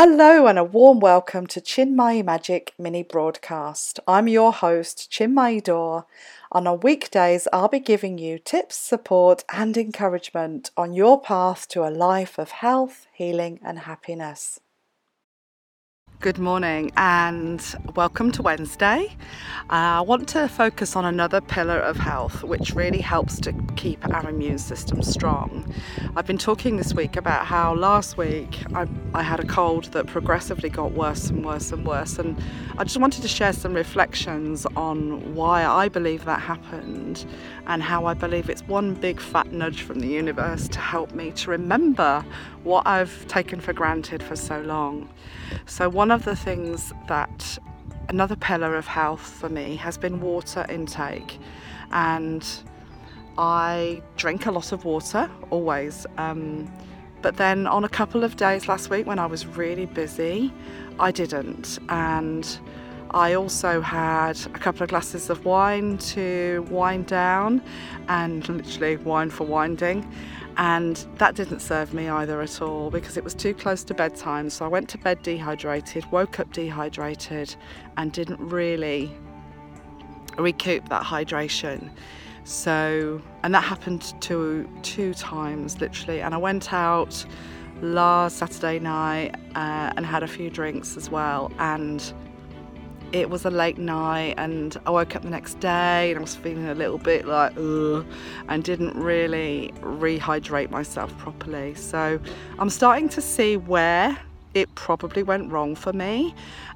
Hello and a warm welcome to Chinmay Magic mini broadcast. I'm your host, Chinmay Dor, and on weekdays I'll be giving you tips, support, and encouragement on your path to a life of health, healing, and happiness. Good morning and welcome to Wednesday. Uh, I want to focus on another pillar of health which really helps to keep our immune system strong. I've been talking this week about how last week I, I had a cold that progressively got worse and worse and worse, and I just wanted to share some reflections on why I believe that happened and how I believe it's one big fat nudge from the universe to help me to remember what I've taken for granted for so long. So, one of the things that another pillar of health for me has been water intake, and I drink a lot of water always. Um, but then on a couple of days last week when I was really busy, I didn't. And I also had a couple of glasses of wine to wind down and literally wine for winding. And that didn't serve me either at all because it was too close to bedtime. So I went to bed dehydrated, woke up dehydrated, and didn't really recoup that hydration. So, and that happened two two times literally. And I went out last Saturday night uh, and had a few drinks as well. And it was a late night and I woke up the next day and I was feeling a little bit like ugh and didn't really rehydrate myself properly. So I'm starting to see where it probably went wrong for me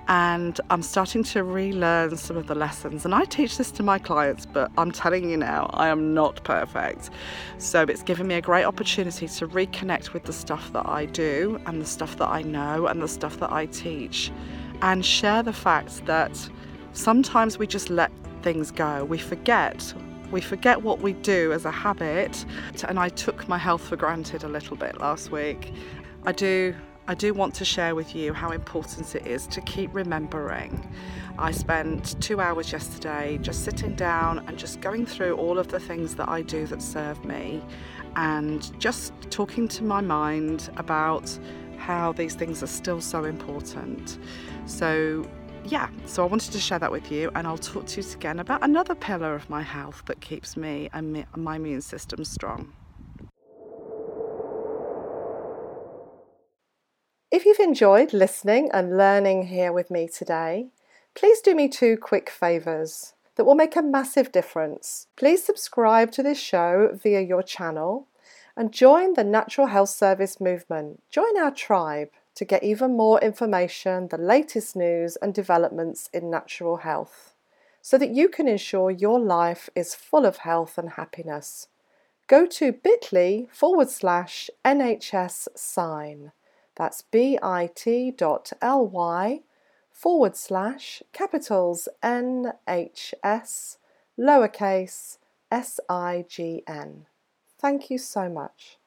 and I'm starting to relearn some of the lessons. And I teach this to my clients, but I'm telling you now, I am not perfect. So it's given me a great opportunity to reconnect with the stuff that I do and the stuff that I know and the stuff that I teach and share the fact that sometimes we just let things go. We forget. We forget what we do as a habit, and I took my health for granted a little bit last week. I do I do want to share with you how important it is to keep remembering. I spent two hours yesterday just sitting down and just going through all of the things that I do that serve me and just talking to my mind about how these things are still so important. So, yeah, so I wanted to share that with you, and I'll talk to you again about another pillar of my health that keeps me and my immune system strong. If you've enjoyed listening and learning here with me today, please do me two quick favours that will make a massive difference. Please subscribe to this show via your channel and join the Natural Health Service movement. Join our tribe to get even more information, the latest news and developments in natural health, so that you can ensure your life is full of health and happiness. Go to bit.ly forward slash NHS sign. That's bit.ly forward slash capitals NHS lowercase S I G N. Thank you so much.